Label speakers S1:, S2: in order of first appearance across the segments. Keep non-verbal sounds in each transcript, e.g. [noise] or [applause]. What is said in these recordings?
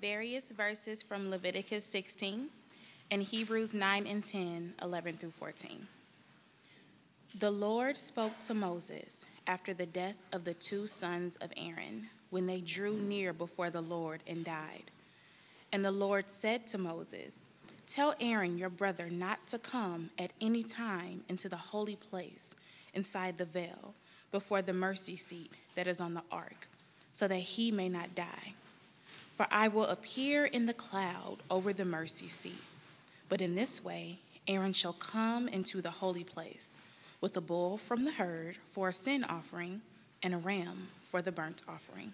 S1: various verses from Leviticus 16 and Hebrews 9 and 10, 11 through 14. The Lord spoke to Moses after the death of the two sons of Aaron when they drew near before the Lord and died. And the Lord said to Moses, Tell Aaron your brother not to come at any time into the holy place inside the veil before the mercy seat that is on the ark, so that he may not die. For I will appear in the cloud over the mercy seat. But in this way, Aaron shall come into the holy place with a bull from the herd for a sin offering and a ram for the burnt offering.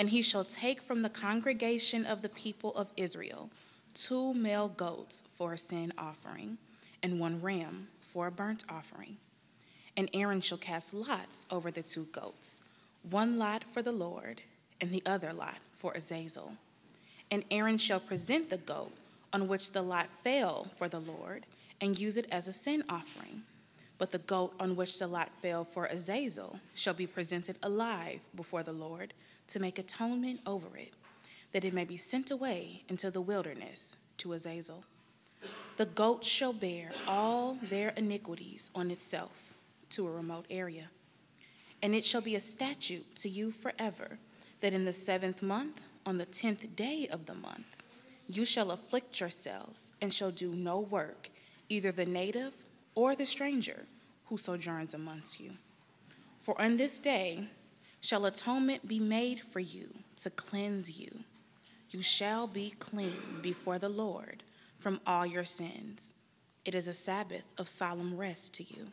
S1: And he shall take from the congregation of the people of Israel two male goats for a sin offering and one ram for a burnt offering. And Aaron shall cast lots over the two goats, one lot for the Lord and the other lot for Azazel. And Aaron shall present the goat on which the lot fell for the Lord and use it as a sin offering. But the goat on which the lot fell for Azazel shall be presented alive before the Lord to make atonement over it, that it may be sent away into the wilderness to Azazel. The goat shall bear all their iniquities on itself to a remote area. And it shall be a statute to you forever that in the seventh month, on the tenth day of the month, you shall afflict yourselves and shall do no work, either the native or the stranger who sojourns amongst you. For on this day shall atonement be made for you to cleanse you. You shall be clean before the Lord from all your sins. It is a Sabbath of solemn rest to you.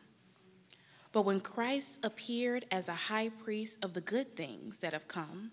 S1: But when Christ appeared as a high priest of the good things that have come,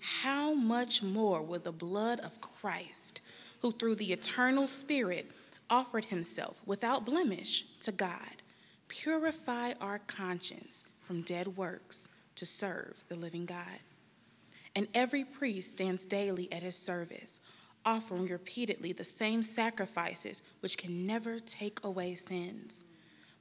S1: how much more will the blood of Christ, who through the eternal Spirit offered himself without blemish to God, purify our conscience from dead works to serve the living God? And every priest stands daily at his service offering repeatedly the same sacrifices which can never take away sins.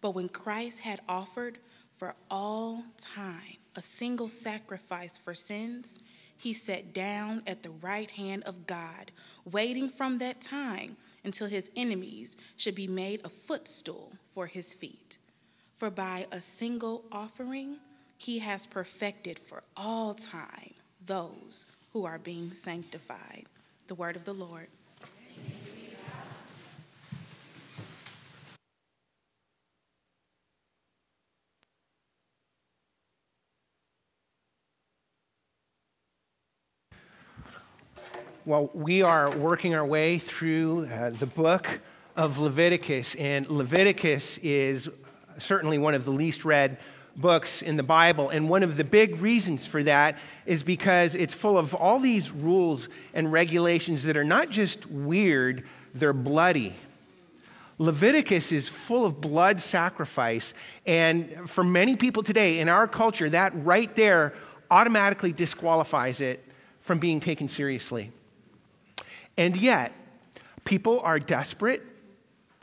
S1: But when Christ had offered for all time a single sacrifice for sins, he sat down at the right hand of God, waiting from that time until his enemies should be made a footstool for his feet. For by a single offering, he has perfected for all time those who are being sanctified. The word of the Lord.
S2: Well, we are working our way through uh, the book of Leviticus, and Leviticus is certainly one of the least read books in the Bible. And one of the big reasons for that is because it's full of all these rules and regulations that are not just weird, they're bloody. Leviticus is full of blood sacrifice. And for many people today in our culture, that right there automatically disqualifies it from being taken seriously. And yet, people are desperate,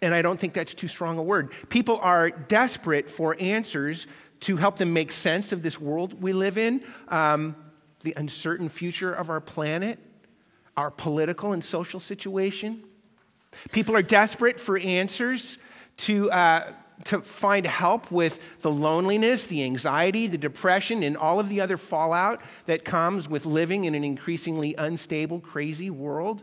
S2: and I don't think that's too strong a word. People are desperate for answers to help them make sense of this world we live in, um, the uncertain future of our planet, our political and social situation. People are desperate for answers to, uh, to find help with the loneliness, the anxiety, the depression, and all of the other fallout that comes with living in an increasingly unstable, crazy world.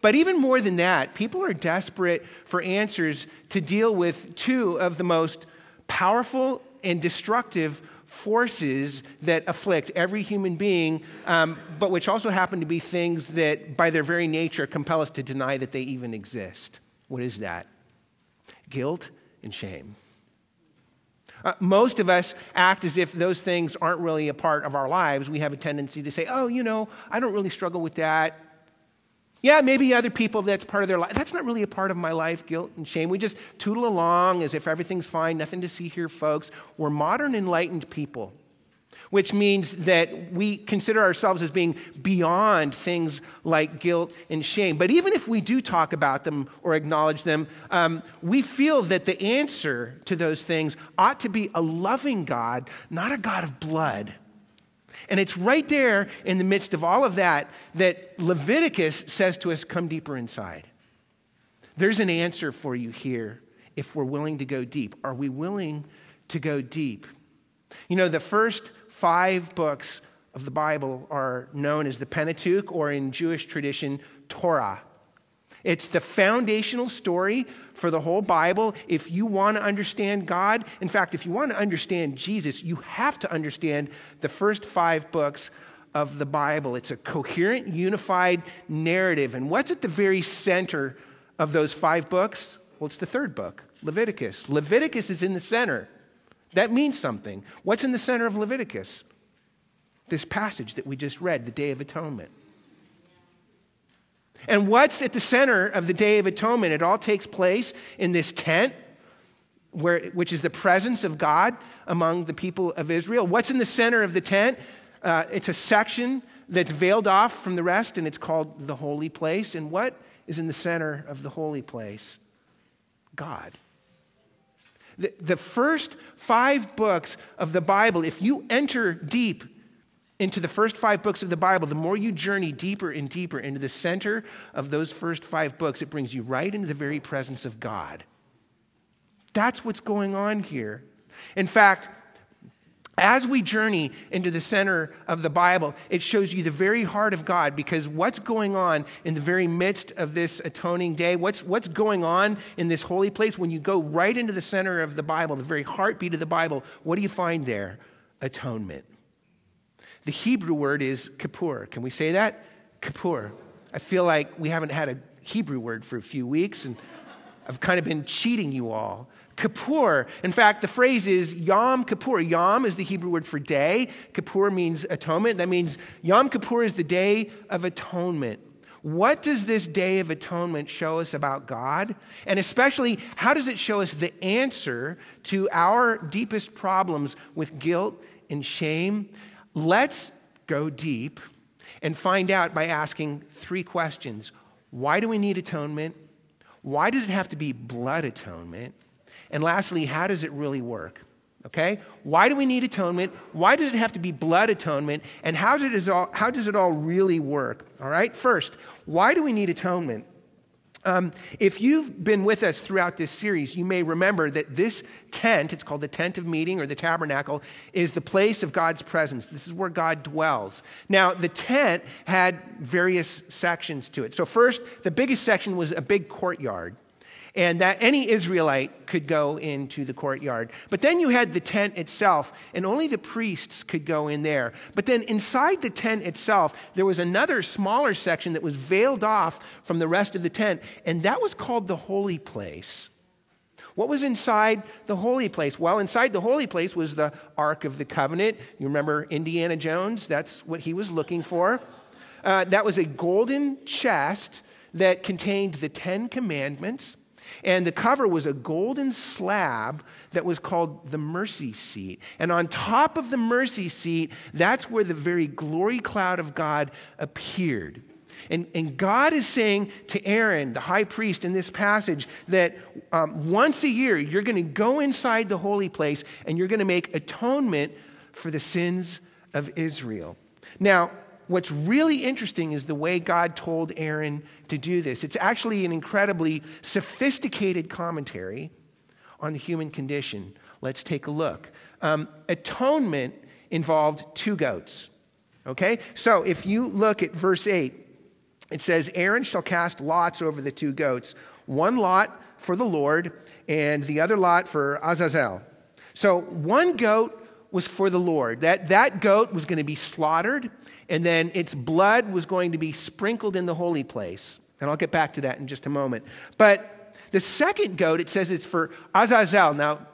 S2: But even more than that, people are desperate for answers to deal with two of the most powerful and destructive forces that afflict every human being, um, but which also happen to be things that, by their very nature, compel us to deny that they even exist. What is that? Guilt and shame. Uh, most of us act as if those things aren't really a part of our lives. We have a tendency to say, oh, you know, I don't really struggle with that. Yeah, maybe other people, that's part of their life. That's not really a part of my life, guilt and shame. We just tootle along as if everything's fine, nothing to see here, folks. We're modern, enlightened people, which means that we consider ourselves as being beyond things like guilt and shame. But even if we do talk about them or acknowledge them, um, we feel that the answer to those things ought to be a loving God, not a God of blood. And it's right there in the midst of all of that that Leviticus says to us, Come deeper inside. There's an answer for you here if we're willing to go deep. Are we willing to go deep? You know, the first five books of the Bible are known as the Pentateuch, or in Jewish tradition, Torah. It's the foundational story for the whole Bible. If you want to understand God, in fact, if you want to understand Jesus, you have to understand the first five books of the Bible. It's a coherent, unified narrative. And what's at the very center of those five books? Well, it's the third book, Leviticus. Leviticus is in the center. That means something. What's in the center of Leviticus? This passage that we just read, the Day of Atonement. And what's at the center of the Day of Atonement? It all takes place in this tent, where, which is the presence of God among the people of Israel. What's in the center of the tent? Uh, it's a section that's veiled off from the rest, and it's called the holy place. And what is in the center of the holy place? God. The, the first five books of the Bible, if you enter deep into the first five books of the Bible, the more you journey deeper and deeper into the center of those first five books, it brings you right into the very presence of God. That's what's going on here. In fact, as we journey into the center of the Bible, it shows you the very heart of God because what's going on in the very midst of this atoning day, what's, what's going on in this holy place, when you go right into the center of the Bible, the very heartbeat of the Bible, what do you find there? Atonement. The Hebrew word is kippur. Can we say that? Kippur. I feel like we haven't had a Hebrew word for a few weeks, and I've kind of been cheating you all. Kippur. In fact, the phrase is Yom Kippur. Yom is the Hebrew word for day. Kippur means atonement. That means Yom Kippur is the day of atonement. What does this day of atonement show us about God? And especially, how does it show us the answer to our deepest problems with guilt and shame? Let's go deep and find out by asking three questions Why do we need atonement? Why does it have to be blood atonement? And lastly, how does it really work? Okay? Why do we need atonement? Why does it have to be blood atonement? And how does it all, how does it all really work? All right? First, why do we need atonement? Um, if you've been with us throughout this series, you may remember that this tent, it's called the tent of meeting or the tabernacle, is the place of God's presence. This is where God dwells. Now, the tent had various sections to it. So, first, the biggest section was a big courtyard and that any Israelite could go into the courtyard. But then you had the tent itself, and only the priests could go in there. But then inside the tent itself, there was another smaller section that was veiled off from the rest of the tent, and that was called the holy place. What was inside the holy place? Well, inside the holy place was the Ark of the Covenant. You remember Indiana Jones? That's what he was looking for. Uh, that was a golden chest that contained the Ten Commandments and the cover was a golden slab that was called the mercy seat. And on top of the mercy seat, that's where the very glory cloud of God appeared. And, and God is saying to Aaron, the high priest, in this passage, that um, once a year you're going to go inside the holy place and you're going to make atonement for the sins of Israel. Now, what's really interesting is the way God told Aaron to do this. It's actually an incredibly sophisticated commentary on the human condition. Let's take a look. Um, atonement involved two goats. Okay? So if you look at verse 8, it says, Aaron shall cast lots over the two goats, one lot for the Lord, and the other lot for Azazel. So one goat was for the Lord. That, that goat was going to be slaughtered and then its blood was going to be sprinkled in the holy place. And I'll get back to that in just a moment. But the second goat, it says it's for Azazel. Now,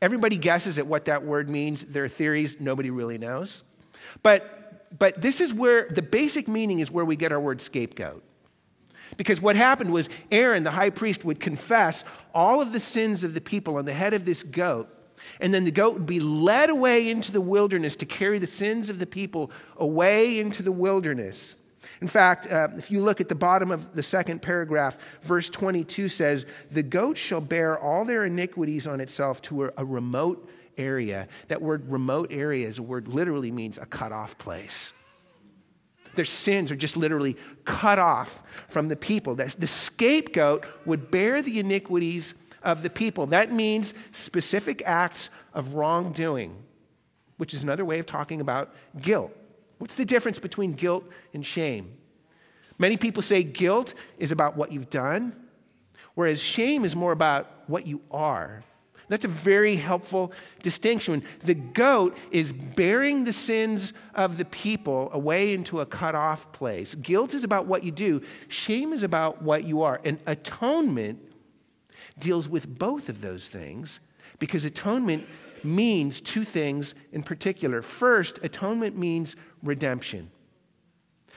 S2: everybody guesses at what that word means. There are theories, nobody really knows. But, but this is where the basic meaning is where we get our word scapegoat. Because what happened was Aaron, the high priest, would confess all of the sins of the people on the head of this goat. And then the goat would be led away into the wilderness to carry the sins of the people away into the wilderness. In fact, uh, if you look at the bottom of the second paragraph, verse 22 says, The goat shall bear all their iniquities on itself to a, a remote area. That word remote area is a word literally means a cut off place. Their sins are just literally cut off from the people. The scapegoat would bear the iniquities of the people. That means specific acts of wrongdoing, which is another way of talking about guilt. What's the difference between guilt and shame? Many people say guilt is about what you've done, whereas shame is more about what you are. That's a very helpful distinction. The goat is bearing the sins of the people away into a cut off place. Guilt is about what you do, shame is about what you are. And atonement deals with both of those things because atonement means two things in particular. First, atonement means redemption.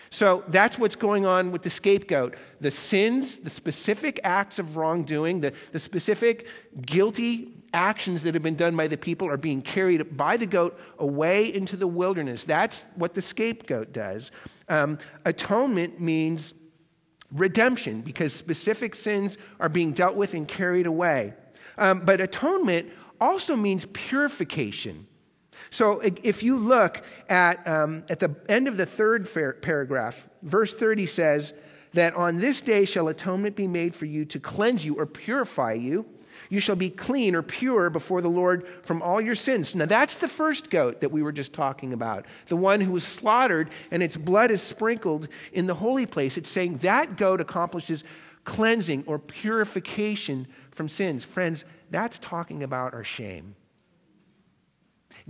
S2: So that's what's going on with the scapegoat. The sins, the specific acts of wrongdoing, the, the specific guilty actions that have been done by the people are being carried by the goat away into the wilderness. That's what the scapegoat does. Um, atonement means redemption because specific sins are being dealt with and carried away. Um, but atonement also means purification. So if you look at, um, at the end of the third paragraph, verse 30 says that on this day shall atonement be made for you to cleanse you or purify you. You shall be clean or pure before the Lord from all your sins. Now, that's the first goat that we were just talking about, the one who was slaughtered and its blood is sprinkled in the holy place. It's saying that goat accomplishes cleansing or purification from sins. Friends, that's talking about our shame.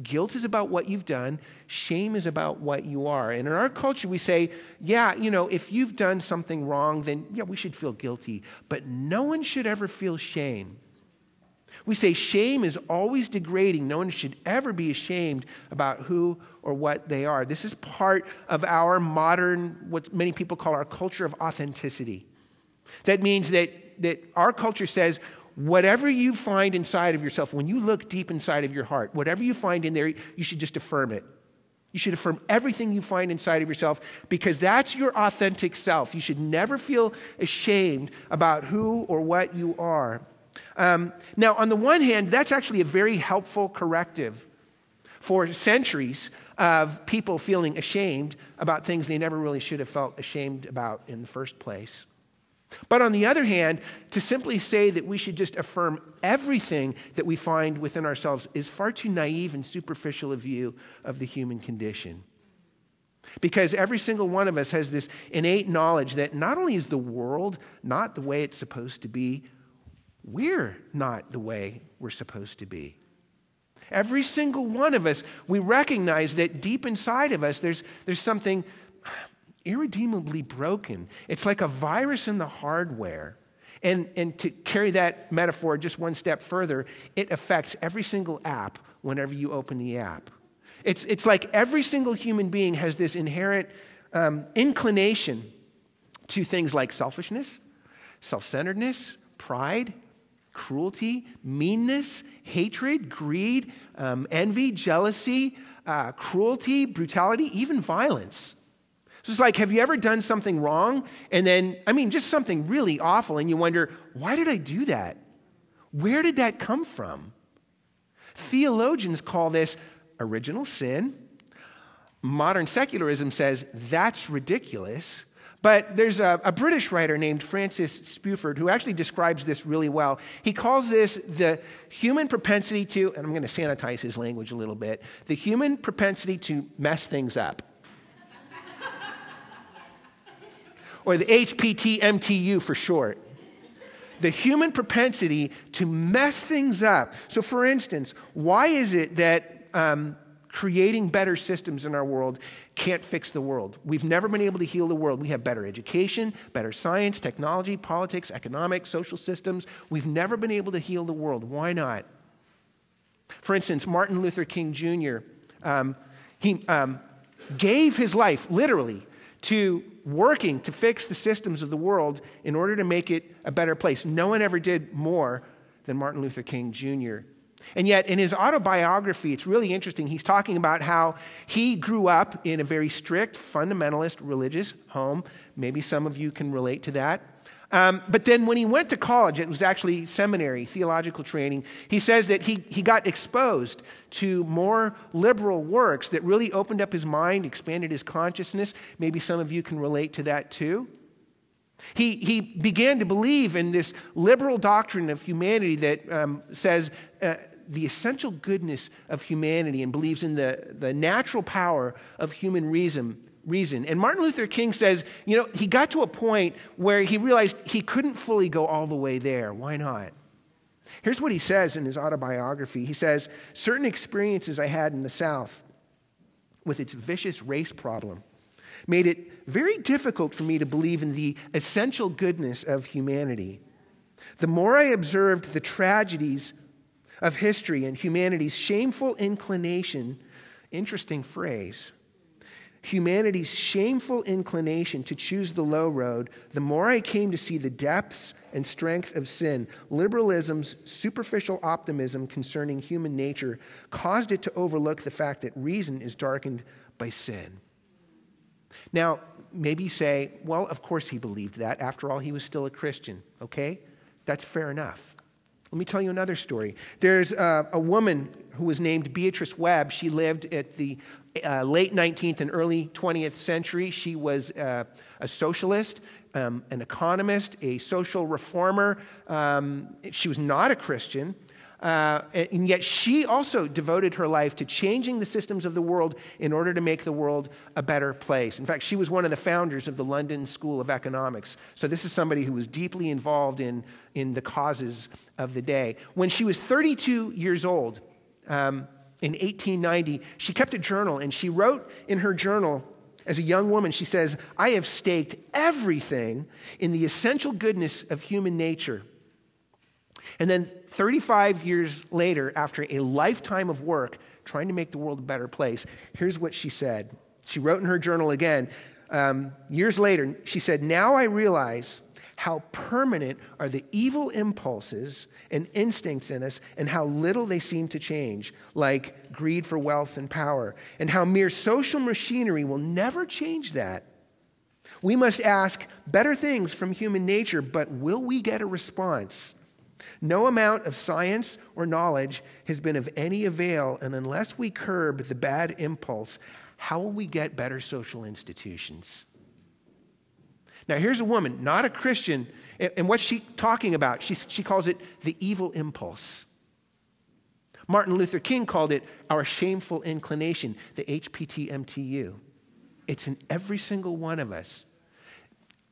S2: Guilt is about what you've done, shame is about what you are. And in our culture, we say, yeah, you know, if you've done something wrong, then yeah, we should feel guilty. But no one should ever feel shame. We say shame is always degrading. No one should ever be ashamed about who or what they are. This is part of our modern, what many people call our culture of authenticity. That means that, that our culture says whatever you find inside of yourself, when you look deep inside of your heart, whatever you find in there, you should just affirm it. You should affirm everything you find inside of yourself because that's your authentic self. You should never feel ashamed about who or what you are. Um, now, on the one hand, that's actually a very helpful corrective for centuries of people feeling ashamed about things they never really should have felt ashamed about in the first place. But on the other hand, to simply say that we should just affirm everything that we find within ourselves is far too naive and superficial a view of the human condition. Because every single one of us has this innate knowledge that not only is the world not the way it's supposed to be, we're not the way we're supposed to be. Every single one of us, we recognize that deep inside of us, there's, there's something irredeemably broken. It's like a virus in the hardware. And, and to carry that metaphor just one step further, it affects every single app whenever you open the app. It's, it's like every single human being has this inherent um, inclination to things like selfishness, self centeredness, pride, cruelty, meanness, hatred, greed, um, envy, jealousy, uh, cruelty, brutality, even violence. So it's like, have you ever done something wrong? And then, I mean, just something really awful, and you wonder, why did I do that? Where did that come from? Theologians call this original sin. Modern secularism says that's ridiculous. But there's a, a, British writer named Francis Spufford who actually describes this really well. He calls this the human propensity to, and I'm going to sanitize his language a little bit, the human propensity to mess things up. [laughs] or the HPTMTU for short. The human propensity to mess things up. So, for instance, why is it that um, creating better systems in our world can't fix the world? We've never been able to heal the world. We have better education, better science, technology, politics, economics, social systems. We've never been able to heal the world. Why not? For instance, Martin Luther King Jr., um, he um, gave his life literally to working to fix the systems of the world in order to make it a better place. No one ever did more than Martin Luther King Jr. And yet, in his autobiography, it's really interesting. He's talking about how he grew up in a very strict, fundamentalist religious home. Maybe some of you can relate to that. Um, but then when he went to college, it was actually seminary, theological training, he says that he, he got exposed to more liberal works that really opened up his mind, expanded his consciousness. Maybe some of you can relate to that too. He, he began to believe in this liberal doctrine of humanity that um, says uh, the essential goodness of humanity and believes in the, the natural power of human reason reason. And Martin Luther King says, you know, he got to a point where he realized he couldn't fully go all the way there. Why not? Here's what he says in his autobiography. He says, Certain experiences I had in the South with its vicious race problem made it very difficult for me to believe in the essential goodness of humanity. The more I observed the tragedies of history and humanity's shameful inclination, interesting phrase, humanity's shameful inclination to choose the low road, the more I came to see the depths and strength of sin. Liberalism's superficial optimism concerning human nature caused it to overlook the fact that reason is darkened by sin. Now, maybe you say, well, of course he believed that. After all, he was still a Christian, okay? That's fair enough. Let me tell you another story. There's uh, a woman who was named Beatrice Webb. She lived at the uh, late 19th and early 20th century. She was uh, a socialist, um, an economist, a social reformer. Um, she was not a Christian. Uh, and yet she also devoted her life to changing the systems of the world in order to make the world a better place. In fact, she was one of the founders of the London School of Economics. So this is somebody who was deeply involved in, in the causes of the day. When she was 32 years old, um, in 1890, she kept a journal and she wrote in her journal as a young woman, she says, I have staked everything in the essential goodness of human nature. And then 35 years later, after a lifetime of work trying to make the world a better place, here's what she said. She wrote in her journal again, um, years later, she said, Now I realize how permanent are the evil impulses and instincts in us, and how little they seem to change, like greed for wealth and power, and how mere social machinery will never change that. We must ask better things from human nature, but will we get a response? No amount of science or knowledge has been of any avail, and unless we curb the bad impulse, how will we get better social institutions? Now, here's a woman, not a Christian, and what's she talking about? She, she calls it the evil impulse. Martin Luther King called it our shameful inclination, the HPTMTU. It's in every single one of us.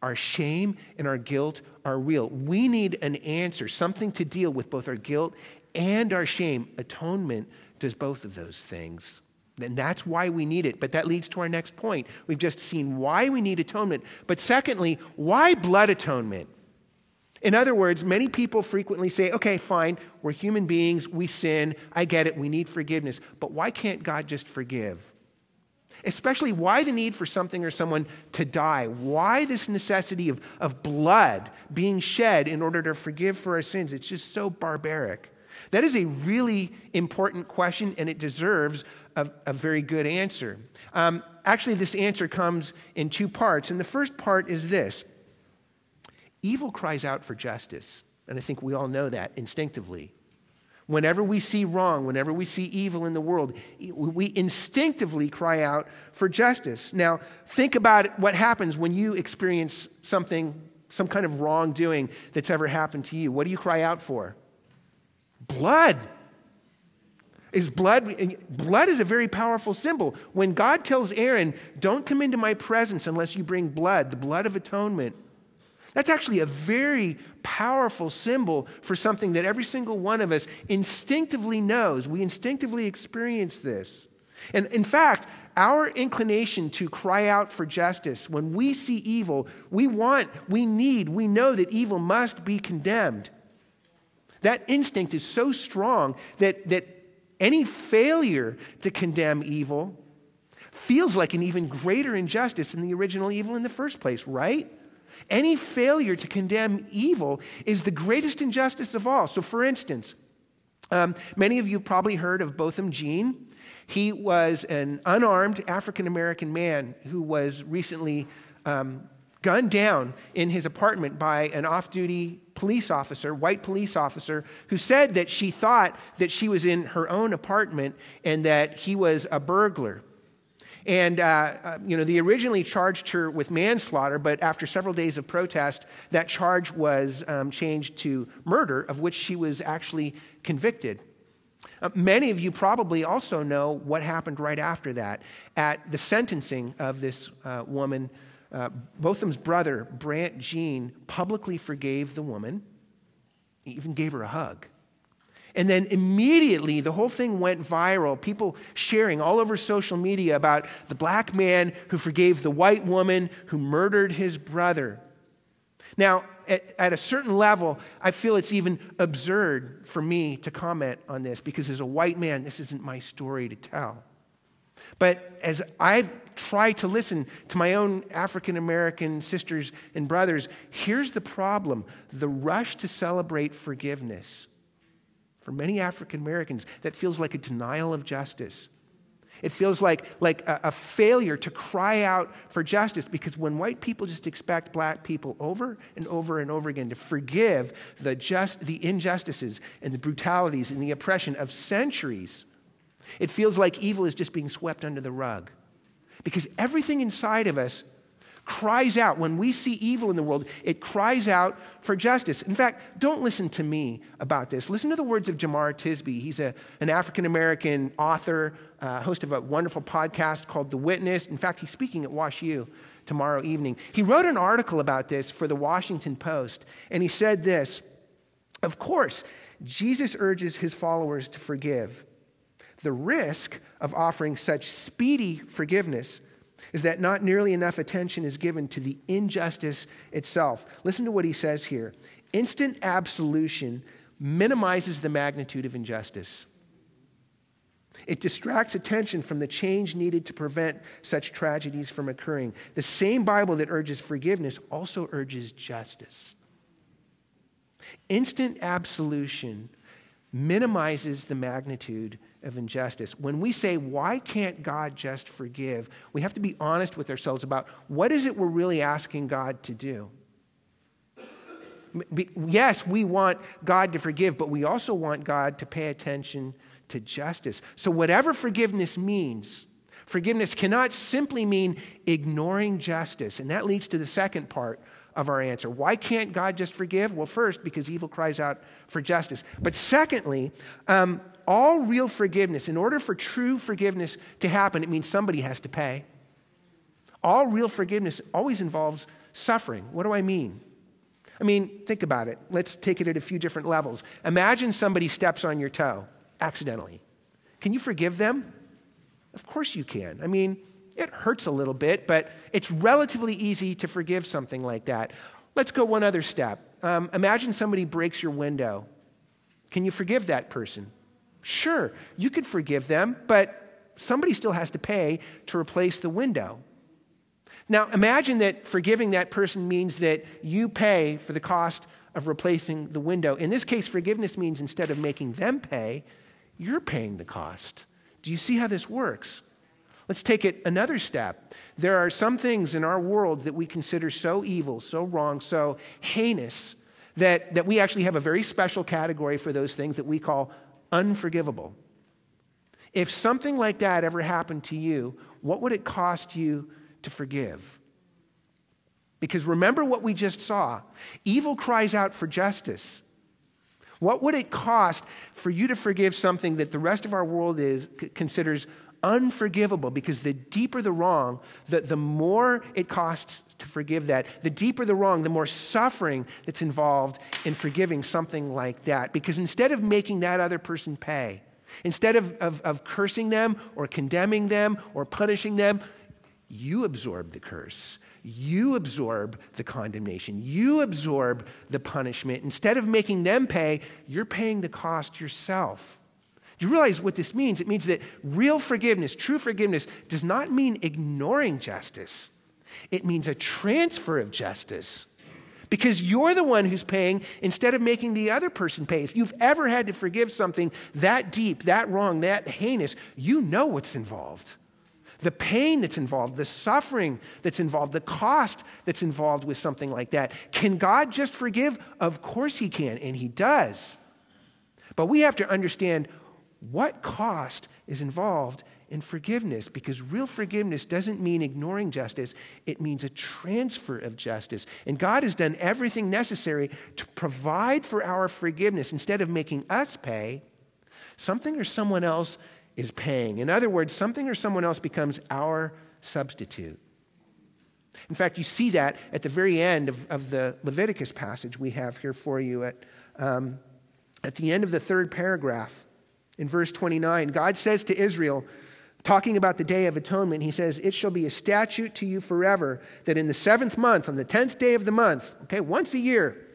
S2: Our shame and our guilt are real. We need an answer, something to deal with both our guilt and our shame. Atonement does both of those things. And that's why we need it. But that leads to our next point. We've just seen why we need atonement. But secondly, why blood atonement? In other words, many people frequently say, okay, fine, we're human beings, we sin, I get it, we need forgiveness. But why can't God just forgive? Especially, why the need for something or someone to die? Why this necessity of, of blood being shed in order to forgive for our sins? It's just so barbaric. That is a really important question, and it deserves a, a very good answer. Um, actually, this answer comes in two parts. And the first part is this evil cries out for justice. And I think we all know that instinctively. Whenever we see wrong, whenever we see evil in the world, we instinctively cry out for justice. Now, think about what happens when you experience something, some kind of wrongdoing that's ever happened to you. What do you cry out for? Blood. Is blood, blood is a very powerful symbol. When God tells Aaron, Don't come into my presence unless you bring blood, the blood of atonement, that's actually a very powerful symbol for something that every single one of us instinctively knows. We instinctively experience this. And in fact, our inclination to cry out for justice, when we see evil, we want, we need, we know that evil must be condemned. That instinct is so strong that, that any failure to condemn evil feels like an even greater injustice than the original evil in the first place, right? Any failure to condemn evil is the greatest injustice of all. So, for instance, um, many of you probably heard of Botham Jean. He was an unarmed African American man who was recently um, gunned down in his apartment by an off duty police officer, white police officer, who said that she thought that she was in her own apartment and that he was a burglar. And, uh, uh, you know, they originally charged her with manslaughter, but after several days of protest, that charge was um, changed to murder, of which she was actually convicted. Uh, many of you probably also know what happened right after that. At the sentencing of this uh, woman, uh, Botham's brother, Brandt Jean, publicly forgave the woman, he even gave her a hug. And then immediately the whole thing went viral. People sharing all over social media about the black man who forgave the white woman who murdered his brother. Now, at, at, a certain level, I feel it's even absurd for me to comment on this because as a white man, this isn't my story to tell. But as I've tried to listen to my own African American sisters and brothers, here's the problem the rush to celebrate forgiveness for many African Americans, that feels like a denial of justice. It feels like, like a, a, failure to cry out for justice because when white people just expect black people over and over and over again to forgive the, just, the injustices and the brutalities and the oppression of centuries, it feels like evil is just being swept under the rug. Because everything inside of us cries out. When we see evil in the world, it cries out for justice. In fact, don't listen to me about this. Listen to the words of Jemar Tisby. He's a, an African American author, uh, host of a wonderful podcast called The Witness. In fact, he's speaking at Wash U tomorrow evening. He wrote an article about this for the Washington Post, and he said this Of course, Jesus urges his followers to forgive. The risk of offering such speedy forgiveness is that not nearly enough attention is given to the injustice itself. Listen to what he says here instant absolution minimizes the magnitude of injustice. It distracts attention from the change needed to prevent such tragedies from occurring. The same Bible that urges forgiveness also urges justice. Instant absolution minimizes the magnitude of injustice. When we say, why can't God just forgive? We have to be honest with ourselves about what is it we're really asking God to do. Yes, we want God to forgive, but we also want God to pay attention to justice. So, whatever forgiveness means, forgiveness cannot simply mean ignoring justice. And that leads to the second part of our answer. Why can't God just forgive? Well, first, because evil cries out for justice. But secondly, um, all real forgiveness, in order for true forgiveness to happen, it means somebody has to pay. All real forgiveness always involves suffering. What do I mean? I mean, think about it. Let's take it at a few different levels. Imagine somebody steps on your toe accidentally. Can you forgive them? Of course you can. I mean, it hurts a little bit, but it's relatively easy to forgive something like that. Let's go one other step. Um, imagine somebody breaks your window. Can you forgive that person? Sure, you could forgive them, but somebody still has to pay to replace the window. Now, imagine that forgiving that person means that you pay for the cost of replacing the window. In this case, forgiveness means instead of making them pay, you're paying the cost. Do you see how this works? Let's take it another step. There are some things in our world that we consider so evil, so wrong, so heinous, that, that we actually have a very special category for those things that we call unforgivable. If something like that ever happened to you, what would it cost you to forgive? Because remember what we just saw evil cries out for justice. What would it cost for you to forgive something that the rest of our world is, considers unforgivable? Because the deeper the wrong, the, the more it costs to forgive that. The deeper the wrong, the more suffering that's involved in forgiving something like that. Because instead of making that other person pay, instead of, of, of cursing them or condemning them or punishing them, you absorb the curse. You absorb the condemnation. You absorb the punishment. Instead of making them pay, you're paying the cost yourself. You realize what this means? It means that real forgiveness, true forgiveness, does not mean ignoring justice, it means a transfer of justice. Because you're the one who's paying instead of making the other person pay. If you've ever had to forgive something that deep, that wrong, that heinous, you know what's involved the pain that's involved, the suffering that's involved, the cost that's involved with something like that. Can God just forgive? Of course He can, and He does. But we have to understand what cost is involved in forgiveness because real forgiveness doesn't mean ignoring justice, it means a transfer of justice. And God has done everything necessary to provide for our forgiveness instead of making us pay. Something or someone else is paying. In other words, something or someone else becomes our substitute. In fact, you see that at the very end of, of the Leviticus passage we have here for you at, um, at the end of the third paragraph in verse 29. God says to Israel, talking about the Day of Atonement, He says, It shall be a statute to you forever that in the seventh month, on the tenth day of the month, okay, once a year,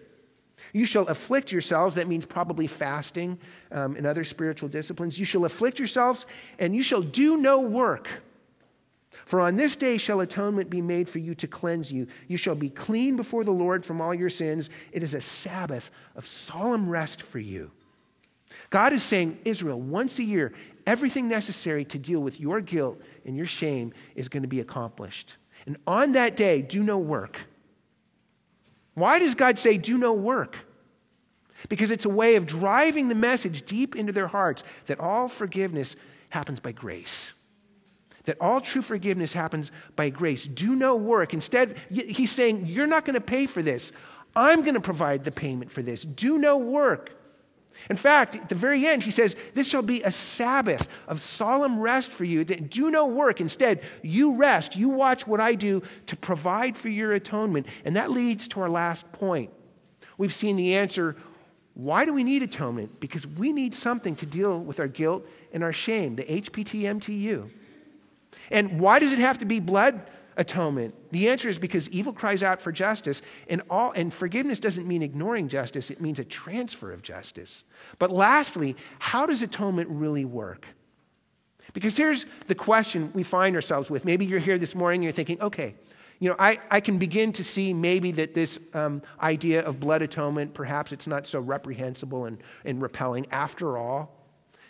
S2: you shall afflict yourselves. That means probably fasting um, and other spiritual disciplines. You shall afflict yourselves, and you shall do no work. For on this day shall atonement be made for you to cleanse you. You shall be clean before the Lord from all your sins. It is a Sabbath of solemn rest for you. God is saying, Israel, once a year, everything necessary to deal with your guilt and your shame is going to be accomplished. And on that day, do no work. Why does God say, do no work? Because it's a way of driving the message deep into their hearts that all forgiveness happens by grace. That all true forgiveness happens by grace. Do no work. Instead, he's saying, You're not going to pay for this. I'm going to provide the payment for this. Do no work. In fact, at the very end, he says, This shall be a Sabbath of solemn rest for you. Do no work. Instead, you rest. You watch what I do to provide for your atonement. And that leads to our last point. We've seen the answer why do we need atonement? Because we need something to deal with our guilt and our shame, the HPTMTU. And why does it have to be blood? Atonement? The answer is because evil cries out for justice, and, all, and forgiveness doesn't mean ignoring justice, it means a transfer of justice. But lastly, how does atonement really work? Because here's the question we find ourselves with. Maybe you're here this morning and you're thinking, okay, you know, I, I can begin to see maybe that this um, idea of blood atonement, perhaps it's not so reprehensible and, and repelling after all.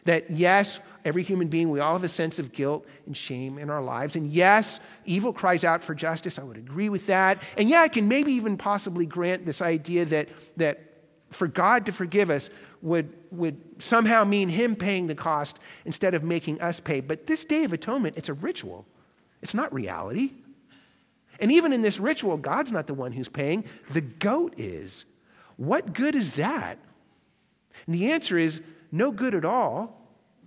S2: That yes, every human being, we all have a sense of guilt and shame in our lives. And yes, evil cries out for justice. I would agree with that. And yeah, I can maybe even possibly grant this idea that, that for God to forgive us would, would somehow mean Him paying the cost instead of making us pay. But this Day of Atonement, it's a ritual, it's not reality. And even in this ritual, God's not the one who's paying, the goat is. What good is that? And the answer is no good at all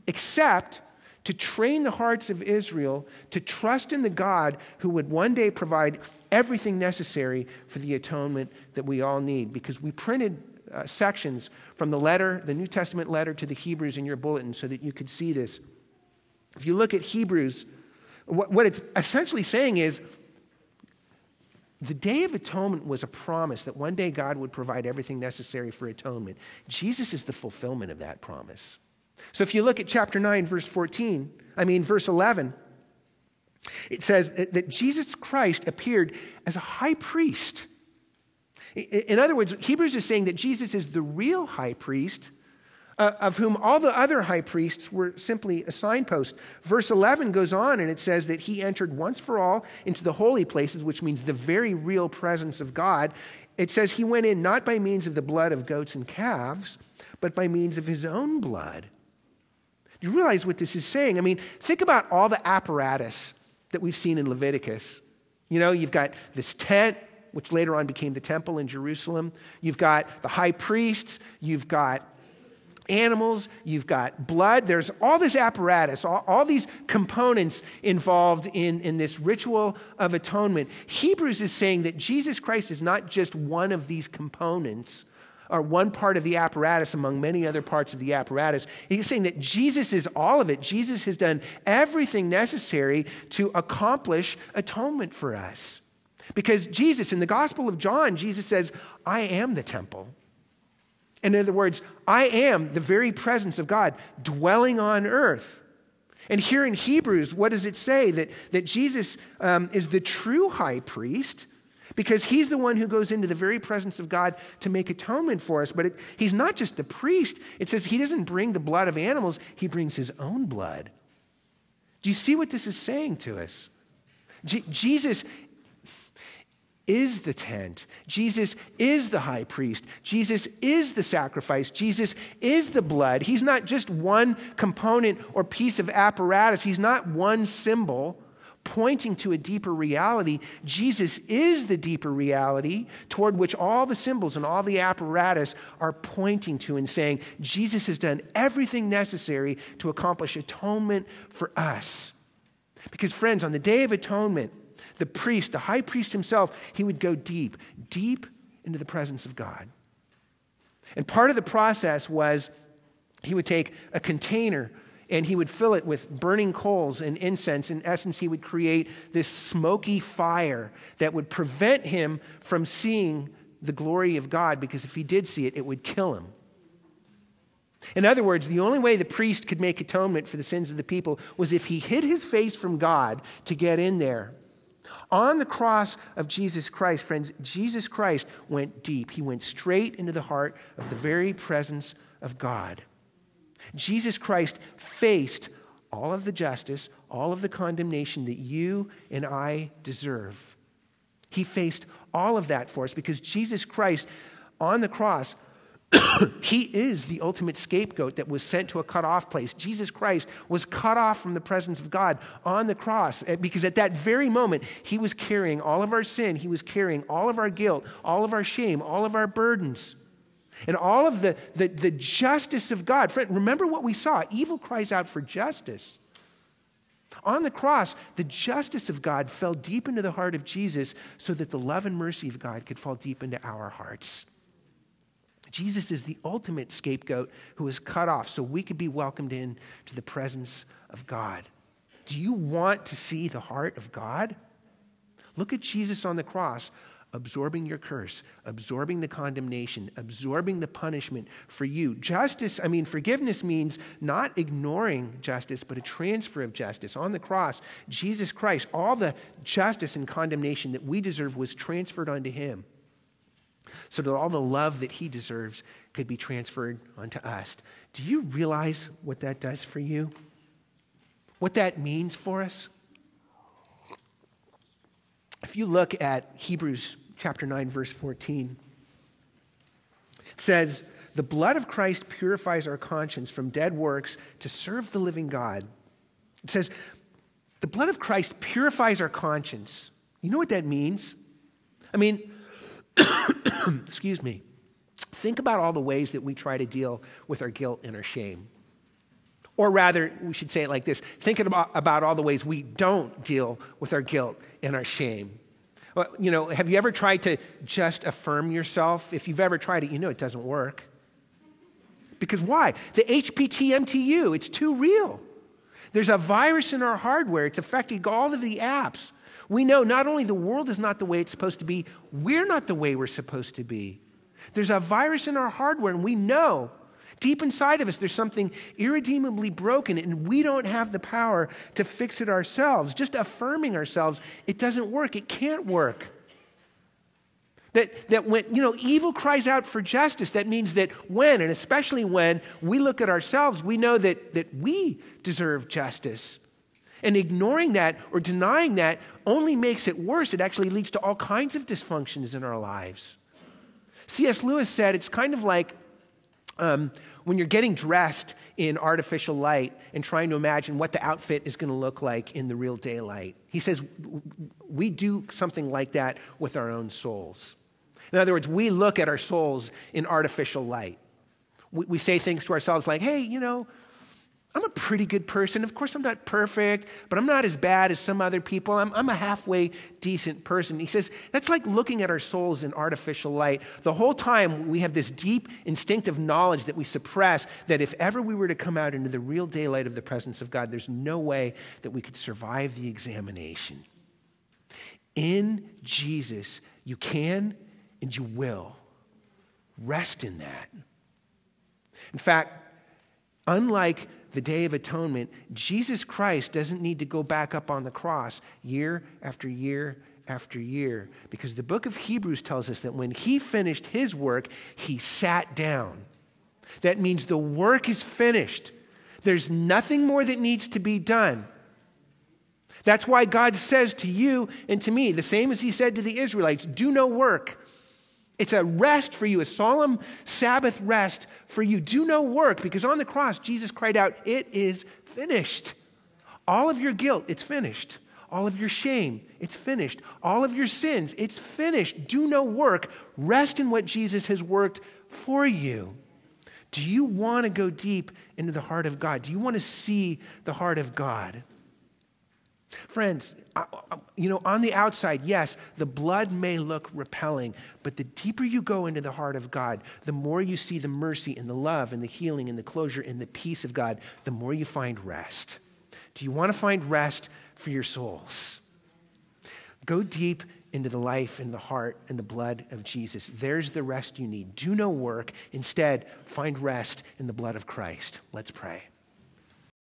S2: except to train the hearts of Israel to trust in the God who would one day provide everything necessary for the atonement that we all need. Because we printed uh, sections from the letter, the New Testament letter to the Hebrews in your bulletin so that you could see this. If you look at Hebrews, what, what it's essentially saying is the Day of Atonement was a promise that one day God would provide everything necessary for atonement. Jesus is the fulfillment of that promise. So if you look at chapter 9, verse 14, I mean, verse 11, it says that Jesus Christ appeared as a high priest. In other words, Hebrews is saying that Jesus is the real high priest, uh, of whom all the other high priests were simply a signpost. Verse 11 goes on and it says that he entered once for all into the holy places, which means the very real presence of God. It says he went in not by means of the blood of goats and calves, but by means of his own blood you realize what this is saying? I mean, think about all the apparatus that we've seen in Leviticus. You know, you've got this tent, which later on became the temple in Jerusalem. You've got the high priests. You've got animals. You've got blood. There's all this apparatus, all, all these components involved in, in this ritual of atonement. Hebrews is saying that Jesus Christ is not just one of these components are one part of the apparatus among many other parts of the apparatus. He's saying that Jesus is all of it. Jesus has done everything necessary to accomplish atonement for us. Because Jesus, in the Gospel of John, Jesus says, I am the temple. In other words, I am the very presence of God dwelling on earth. And here in Hebrews, what does it say? That, that Jesus um, is the true high priest because he's the one who goes into the very presence of God to make atonement for us. But it, he's not just the priest, it says he doesn't bring the blood of animals, he brings his own blood. Do you see what this is saying to us? Je- Jesus is the tent. Jesus is the high priest. Jesus is the sacrifice. Jesus is the blood. He's not just one component or piece of apparatus, He's not one symbol pointing to a deeper reality. Jesus is the deeper reality toward which all the symbols and all the apparatus are pointing to and saying, Jesus has done everything necessary to accomplish atonement for us. Because, friends, on the Day of Atonement, the priest, the high priest himself, he would go deep, deep into the presence of God. And part of the process was he would take a container and he would fill it with burning coals and incense. In essence, he would create this smoky fire that would prevent him from seeing the glory of God because if he did see it, it would kill him. In other words, the only way the priest could make atonement for the sins of the people was if he hid his face from God to get in there. On the cross of Jesus Christ, friends, Jesus Christ went deep. He went straight into the heart of the very presence of God. Jesus Christ faced all of the justice, all of the condemnation that you and I deserve. He faced all of that for us because Jesus Christ on the cross [coughs] he is the ultimate scapegoat that was sent to a cut off place. Jesus Christ was cut off from the presence of God on the cross eh, because at that very moment, he was carrying all of our sin, he was carrying all of our guilt, all of our shame, all of our burdens. And all of the, the, the justice of God. Friend, remember what we saw. Evil cries out for justice. On the cross, the justice of God fell deep into the heart of Jesus so that the love and mercy of God could fall deep into our hearts. Jesus is the ultimate scapegoat who was cut off so we could be welcomed in to the presence of God. Do you want to see the heart of God? Look at Jesus on the cross, absorbing your curse, absorbing the condemnation, absorbing the punishment for you. Justice, I mean, forgiveness means not ignoring justice, but a transfer of justice. On the cross, Jesus Christ, all the justice and condemnation that we deserve was transferred onto him so that all the love that he deserves could be transferred onto us. Do you realize what that does for you? What that means for us? If you look at Hebrews chapter 9 verse 14, it says, "The blood of Christ purifies our conscience from dead works to serve the living God." It says, "The blood of Christ purifies our conscience." You know what that means? I mean, [coughs] excuse me, think about all the ways that we try to deal with our guilt and our shame. Or rather, we should say it like this thinking about, about all the ways we don't deal with our guilt and our shame. Well, you know, have you ever tried to just affirm yourself? If you've ever tried it, you know it doesn't work. Because why? The HPT MTU, it's too real. There's a virus in our hardware, it's affecting all of the apps. We know not only the world is not the way it's supposed to be, we're not the way we're supposed to be. There's a virus in our hardware, and we know deep inside of us there's something irredeemably broken, and we don't have the power to fix it ourselves. Just affirming ourselves, it doesn't work, it can't work. That, that when, you know, evil cries out for justice, that means that when, and especially when we look at ourselves, we know that, that we deserve justice. And ignoring that or denying that only makes it worse. It actually leads to all kinds of dysfunctions in our lives. C.S. Lewis said it's kind of like um, when you're getting dressed in artificial light and trying to imagine what the outfit is going to look like in the real daylight. He says we do something like that with our own souls. In other words, we look at our souls in artificial light. We, we say things to ourselves like, hey, you know, I'm a pretty good person. Of course, I'm not perfect, but I'm not as bad as some other people. I'm, I'm, a halfway decent person. He says that's like looking at our souls in artificial light. The whole time we have this deep instinctive knowledge that we suppress that if ever we were to come out into the real daylight of the presence of God, there's no way that we could survive the examination. In Jesus, you can and you will. Rest in that. In fact, unlike the Day of Atonement, Jesus Christ doesn't need to go back up on the cross year after year after year because the book of Hebrews tells us that when he finished his work, he sat down. That means the work is finished. There's nothing more that needs to be done. That's why God says to you and to me, the same as he said to the Israelites do no work. It's a rest for you, a solemn Sabbath rest for you. Do no work, because on the cross, Jesus cried out, It is finished. All of your guilt, it's finished. All of your shame, it's finished. All of your sins, it's finished. Do no work. Rest in what Jesus has worked for you. Do you want to go deep into the heart of God? Do you want to see the heart of God? Friends, you know, on the outside, yes, the blood may look repelling, but the deeper you go into the heart of God, the more you see the mercy and the love and the healing and the closure and the peace of God, the more you find rest. Do you want to find rest for your souls? Go deep into the life and the heart and the blood of Jesus. There's the rest you need. Do no work. Instead, find rest in the blood of Christ. Let's pray.